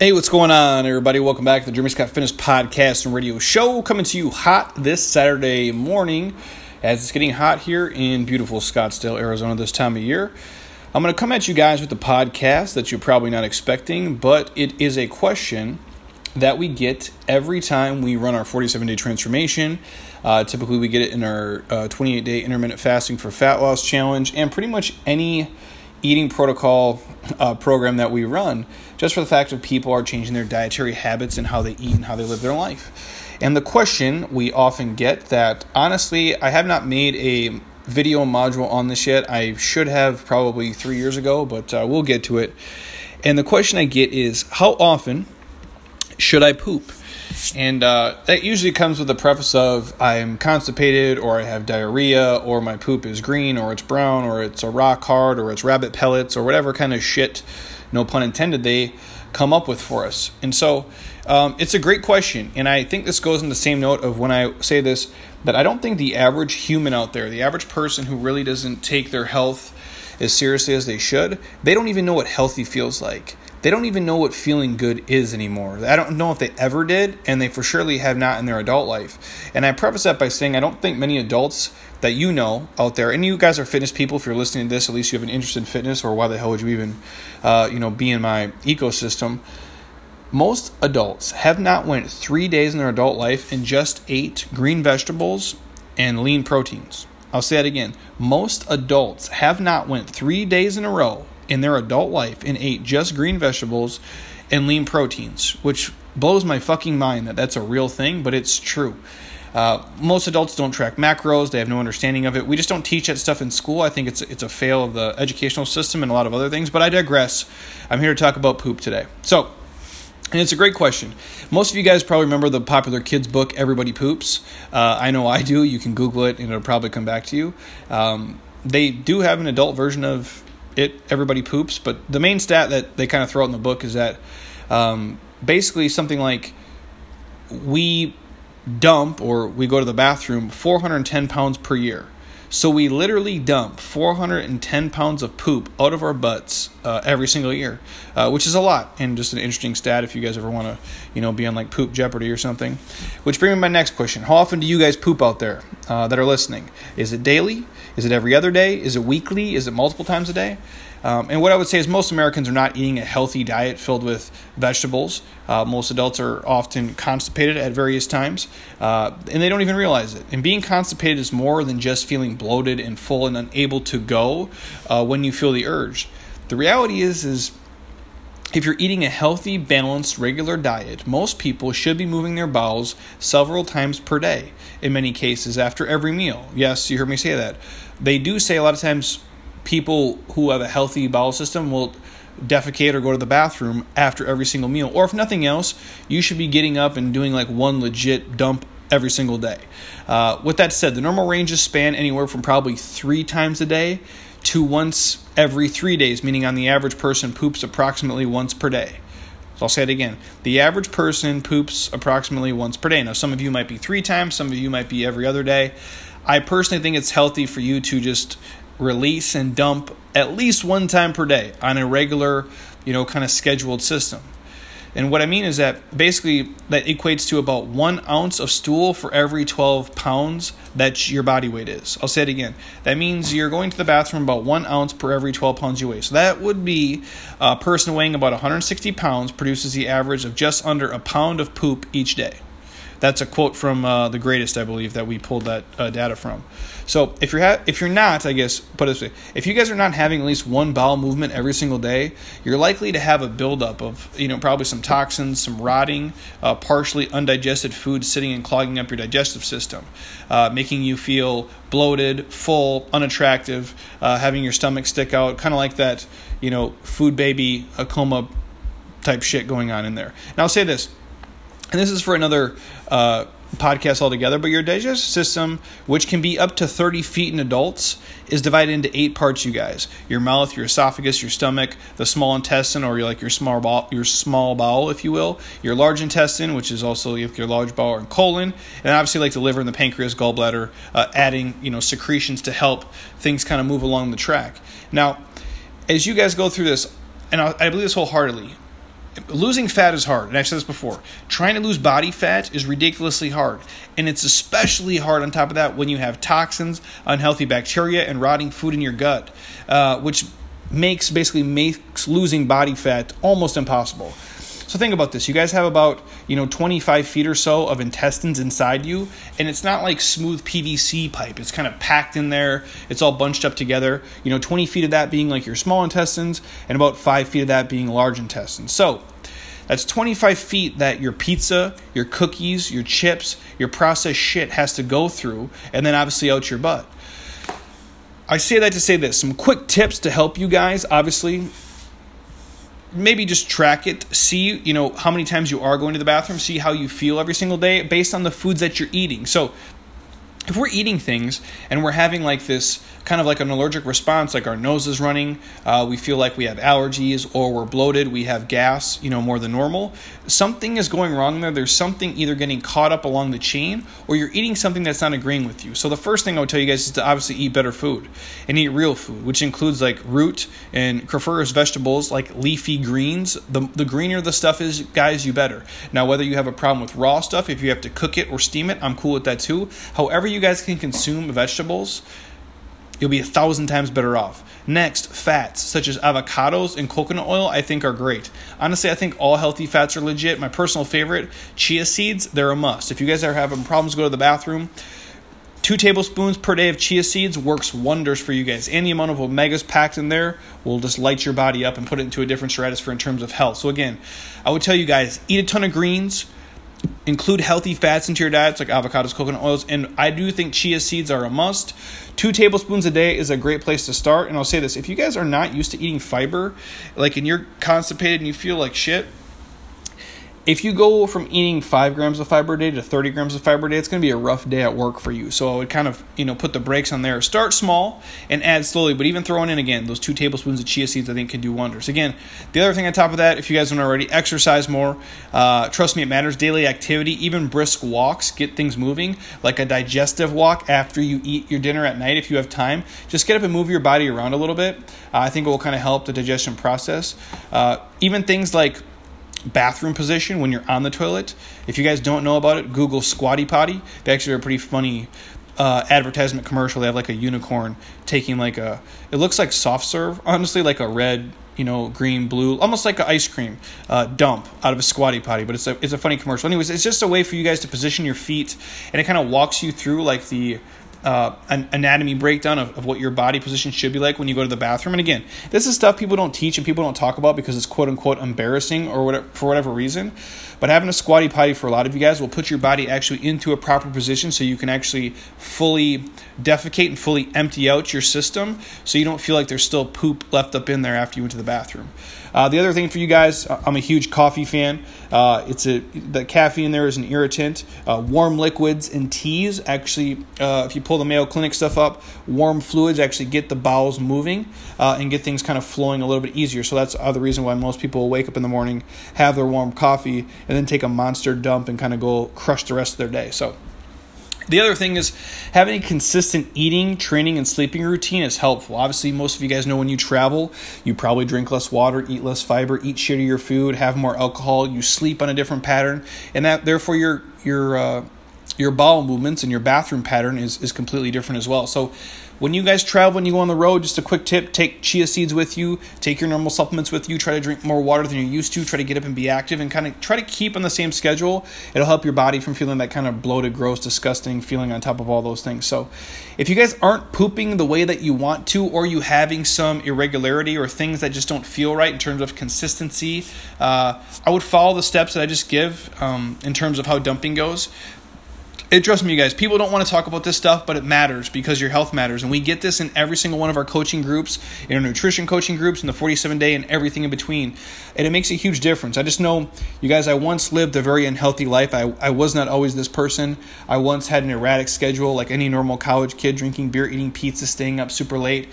Hey, what's going on, everybody? Welcome back to the Jeremy Scott Fitness Podcast and Radio Show, coming to you hot this Saturday morning as it's getting hot here in beautiful Scottsdale, Arizona this time of year. I'm going to come at you guys with the podcast that you're probably not expecting, but it is a question that we get every time we run our 47 day transformation. Uh, typically, we get it in our 28 uh, day intermittent fasting for fat loss challenge and pretty much any eating protocol uh, program that we run, just for the fact of people are changing their dietary habits and how they eat and how they live their life. And the question we often get that honestly, I have not made a video module on this yet. I should have probably three years ago, but uh, we'll get to it. And the question I get is how often should I poop? And uh, that usually comes with the preface of I'm constipated, or I have diarrhea, or my poop is green, or it's brown, or it's a rock hard, or it's rabbit pellets, or whatever kind of shit, no pun intended, they come up with for us. And so um, it's a great question. And I think this goes in the same note of when I say this that I don't think the average human out there, the average person who really doesn't take their health as seriously as they should, they don't even know what healthy feels like they don't even know what feeling good is anymore. I don't know if they ever did, and they for surely have not in their adult life. And I preface that by saying I don't think many adults that you know out there, and you guys are fitness people. If you're listening to this, at least you have an interest in fitness, or why the hell would you even, uh, you know, be in my ecosystem? Most adults have not went three days in their adult life and just ate green vegetables and lean proteins. I'll say that again. Most adults have not went three days in a row in their adult life and ate just green vegetables and lean proteins, which blows my fucking mind that that's a real thing, but it's true. Uh, most adults don't track macros; they have no understanding of it. We just don't teach that stuff in school. I think it's it's a fail of the educational system and a lot of other things. But I digress. I'm here to talk about poop today. So, and it's a great question. Most of you guys probably remember the popular kids book "Everybody Poops." Uh, I know I do. You can Google it, and it'll probably come back to you. Um, they do have an adult version of it everybody poops. But the main stat that they kind of throw out in the book is that um, basically something like we dump or we go to the bathroom 410 pounds per year. So we literally dump 410 pounds of poop out of our butts uh, every single year, uh, which is a lot, and just an interesting stat if you guys ever want to, you know, be on like Poop Jeopardy or something. Which brings me to my next question: How often do you guys poop out there uh, that are listening? Is it daily? Is it every other day? Is it weekly? Is it multiple times a day? Um, and what I would say is most Americans are not eating a healthy diet filled with vegetables. Uh, most adults are often constipated at various times, uh, and they don't even realize it. And being constipated is more than just feeling bloated and full and unable to go uh, when you feel the urge. The reality is, is if you're eating a healthy, balanced, regular diet, most people should be moving their bowels several times per day, in many cases after every meal. Yes, you heard me say that. They do say a lot of times people who have a healthy bowel system will defecate or go to the bathroom after every single meal. Or if nothing else, you should be getting up and doing like one legit dump every single day. Uh, with that said, the normal ranges span anywhere from probably three times a day to once every three days, meaning on the average person poops approximately once per day. So I'll say it again. The average person poops approximately once per day. Now, some of you might be three times, some of you might be every other day. I personally think it's healthy for you to just release and dump at least one time per day on a regular, you know, kind of scheduled system. And what I mean is that basically that equates to about one ounce of stool for every 12 pounds that your body weight is. I'll say it again. That means you're going to the bathroom about one ounce per every 12 pounds you weigh. So that would be uh, a person weighing about 160 pounds produces the average of just under a pound of poop each day. That's a quote from uh, the greatest, I believe, that we pulled that uh, data from. So if you're ha- if you're not, I guess put it this way, if you guys are not having at least one bowel movement every single day, you're likely to have a buildup of you know probably some toxins, some rotting, uh, partially undigested food sitting and clogging up your digestive system, uh, making you feel bloated, full, unattractive, uh, having your stomach stick out, kind of like that you know food baby a coma type shit going on in there. And I'll say this and this is for another uh, podcast altogether, but your digestive system, which can be up to 30 feet in adults, is divided into eight parts, you guys. Your mouth, your esophagus, your stomach, the small intestine, or like your small bowel, your small bowel, if you will, your large intestine, which is also your large bowel and colon, and obviously like the liver and the pancreas, gallbladder, uh, adding you know secretions to help things kind of move along the track. Now, as you guys go through this, and I, I believe this wholeheartedly, losing fat is hard and i've said this before. Trying to lose body fat is ridiculously hard and it's especially hard on top of that when you have toxins unhealthy bacteria and rotting food in your gut uh, which makes basically makes losing body fat almost impossible so think about this. You guys have about, you know, 25 feet or so of intestines inside you, and it's not like smooth PVC pipe. It's kind of packed in there. It's all bunched up together. You know, 20 feet of that being like your small intestines, and about 5 feet of that being large intestines. So, that's 25 feet that your pizza, your cookies, your chips, your processed shit has to go through, and then obviously out your butt. I say that to say this some quick tips to help you guys. Obviously, maybe just track it see you know how many times you are going to the bathroom see how you feel every single day based on the foods that you're eating. So if we're eating things and we're having like this kind of like an allergic response, like our nose is running, uh, we feel like we have allergies, or we're bloated, we have gas, you know, more than normal, something is going wrong there. There's something either getting caught up along the chain, or you're eating something that's not agreeing with you. So the first thing I would tell you guys is to obviously eat better food and eat real food, which includes like root and cruciferous vegetables like leafy greens. The the greener the stuff is, guys, you better. Now, whether you have a problem with raw stuff, if you have to cook it or steam it, I'm cool with that too. However, you guys can consume vegetables you'll be a thousand times better off. Next, fats such as avocados and coconut oil, I think are great. Honestly, I think all healthy fats are legit. My personal favorite, chia seeds, they're a must. If you guys are having problems, go to the bathroom. Two tablespoons per day of chia seeds works wonders for you guys. Any amount of omegas packed in there will just light your body up and put it into a different stratosphere in terms of health. So, again, I would tell you guys eat a ton of greens, include healthy fats into your diets like avocados, coconut oils, and I do think chia seeds are a must. Two tablespoons a day is a great place to start. And I'll say this if you guys are not used to eating fiber, like and you're constipated and you feel like shit, if you go from eating five grams of fiber a day to 30 grams of fiber a day, it's going to be a rough day at work for you. So I would kind of, you know, put the brakes on there. Start small and add slowly, but even throwing in again those two tablespoons of chia seeds, I think can do wonders. Again, the other thing on top of that, if you guys don't already, exercise more. Uh, trust me, it matters. Daily activity, even brisk walks, get things moving, like a digestive walk after you eat your dinner at night if you have time. Just get up and move your body around a little bit. Uh, I think it will kind of help the digestion process. Uh, even things like bathroom position when you're on the toilet. If you guys don't know about it, Google Squatty Potty. They actually are a pretty funny uh, advertisement commercial. They have like a unicorn taking like a, it looks like soft serve, honestly, like a red, you know, green, blue, almost like an ice cream uh, dump out of a squatty potty. But it's a it's a funny commercial. Anyways, it's just a way for you guys to position your feet, and it kind of walks you through like the uh, an anatomy breakdown of, of what your body position should be like when you go to the bathroom. And again, this is stuff people don't teach and people don't talk about because it's quote unquote embarrassing or whatever, for whatever reason. But having a squatty potty for a lot of you guys will put your body actually into a proper position so you can actually fully defecate and fully empty out your system so you don't feel like there's still poop left up in there after you went to the bathroom. Uh, the other thing for you guys, uh, I'm a huge coffee fan. Uh, it's a the caffeine there is an irritant. Uh, warm liquids and teas actually, uh, if you pull the Mayo Clinic stuff up, warm fluids actually get the bowels moving uh, and get things kind of flowing a little bit easier. So that's the reason why most people wake up in the morning, have their warm coffee, and then take a monster dump and kind of go crush the rest of their day. So. The other thing is having a consistent eating, training, and sleeping routine is helpful. Obviously, most of you guys know when you travel, you probably drink less water, eat less fiber, eat shittier food, have more alcohol, you sleep on a different pattern, and that therefore your your uh, your bowel movements and your bathroom pattern is is completely different as well. So when you guys travel and you go on the road, just a quick tip take chia seeds with you, take your normal supplements with you, try to drink more water than you're used to, try to get up and be active, and kind of try to keep on the same schedule. It'll help your body from feeling that kind of bloated, gross, disgusting feeling on top of all those things. So, if you guys aren't pooping the way that you want to, or you having some irregularity or things that just don't feel right in terms of consistency, uh, I would follow the steps that I just give um, in terms of how dumping goes it trust me you guys people don't want to talk about this stuff but it matters because your health matters. And we get this in every single one of our coaching groups in our nutrition coaching groups in the 47 day and everything in between. And it makes a huge difference. I just know you guys i once lived a very unhealthy life. I, I was not always this person. I once had an erratic schedule like any normal college kid drinking beer eating pizza staying up super late.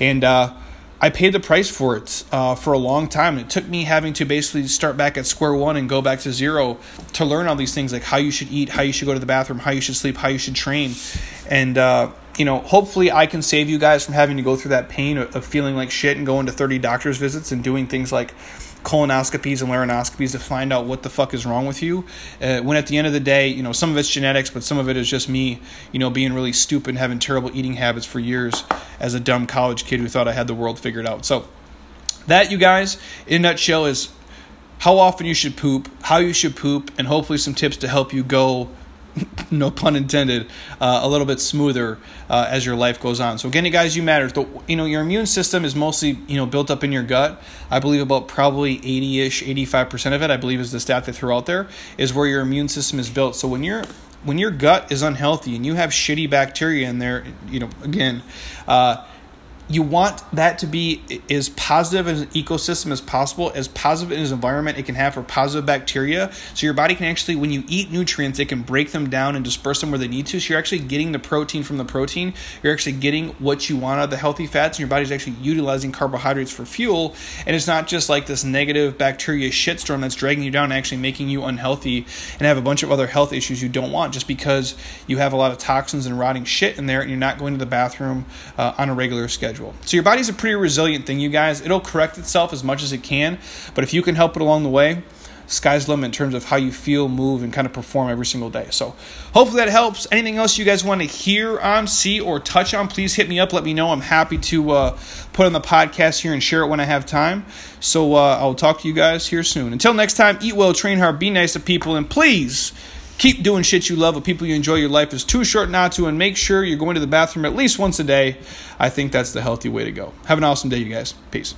And uh I paid the price for it uh, for a long time. It took me having to basically start back at square one and go back to zero to learn all these things like how you should eat, how you should go to the bathroom, how you should sleep, how you should train. And, uh, you know, hopefully I can save you guys from having to go through that pain of, of feeling like shit and going to 30 doctor's visits and doing things like colonoscopies and laryngoscopies to find out what the fuck is wrong with you. Uh, when at the end of the day, you know, some of it's genetics, but some of it is just me, you know, being really stupid and having terrible eating habits for years as a dumb college kid who thought I had the world figured out. So, that, you guys, in a nutshell, is how often you should poop, how you should poop, and hopefully some tips to help you go no pun intended, uh, a little bit smoother uh, as your life goes on. So again, guys, you matter. The, you know, your immune system is mostly you know built up in your gut. I believe about probably eighty ish, eighty five percent of it, I believe, is the stat they throw out there, is where your immune system is built. So when you're when your gut is unhealthy and you have shitty bacteria in there, you know, again. Uh, you want that to be as positive as an ecosystem as possible, as positive as an environment it can have for positive bacteria. So your body can actually, when you eat nutrients, it can break them down and disperse them where they need to. So you're actually getting the protein from the protein. You're actually getting what you want out of the healthy fats, and your body's actually utilizing carbohydrates for fuel. And it's not just like this negative bacteria shitstorm that's dragging you down and actually making you unhealthy and have a bunch of other health issues you don't want just because you have a lot of toxins and rotting shit in there and you're not going to the bathroom uh, on a regular schedule schedule. So your body's a pretty resilient thing, you guys. It'll correct itself as much as it can, but if you can help it along the way, sky's the limit in terms of how you feel, move, and kind of perform every single day. So hopefully that helps. Anything else you guys want to hear on, see, or touch on, please hit me up. Let me know. I'm happy to uh, put on the podcast here and share it when I have time. So uh, I'll talk to you guys here soon. Until next time, eat well, train hard, be nice to people, and please Keep doing shit you love with people you enjoy. Your life is too short not to, and make sure you're going to the bathroom at least once a day. I think that's the healthy way to go. Have an awesome day, you guys. Peace.